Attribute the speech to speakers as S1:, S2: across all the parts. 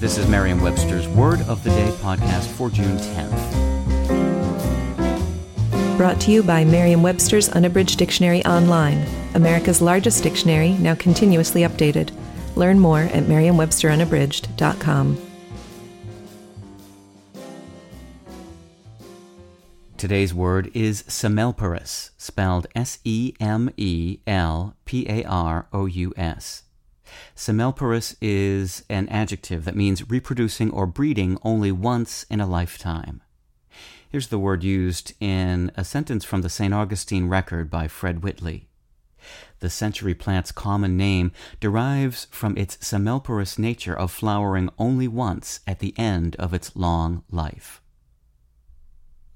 S1: This is Merriam Webster's Word of the Day podcast for June 10th.
S2: Brought to you by Merriam Webster's Unabridged Dictionary Online, America's largest dictionary, now continuously updated. Learn more at merriam-websterunabridged.com.
S1: Today's word is semelparous, spelled S E M E L P A R O U S. Semelparous is an adjective that means reproducing or breeding only once in a lifetime. Here's the word used in a sentence from the St. Augustine record by Fred Whitley. The century plant's common name derives from its semelparous nature of flowering only once at the end of its long life.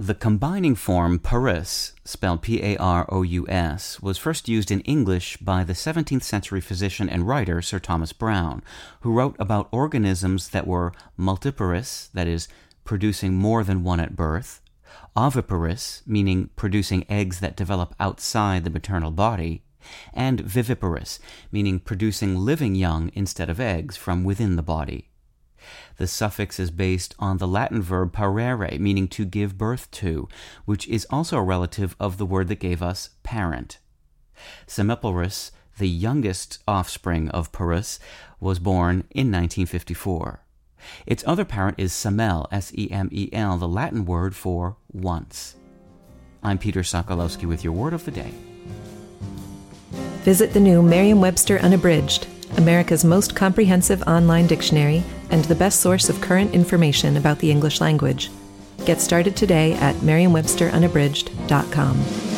S1: The combining form parous, spelled P A R O U S, was first used in English by the 17th century physician and writer Sir Thomas Browne, who wrote about organisms that were multiparous, that is, producing more than one at birth, oviparous, meaning producing eggs that develop outside the maternal body, and viviparous, meaning producing living young instead of eggs from within the body. The suffix is based on the Latin verb parere, meaning to give birth to, which is also a relative of the word that gave us parent. Semelparous, the youngest offspring of Parous, was born in 1954. Its other parent is semel, S E M E L, the Latin word for once. I'm Peter Sokolowski with your word of the day.
S2: Visit the new Merriam Webster Unabridged America's most comprehensive online dictionary and the best source of current information about the English language. Get started today at merriam-websterunabridged.com.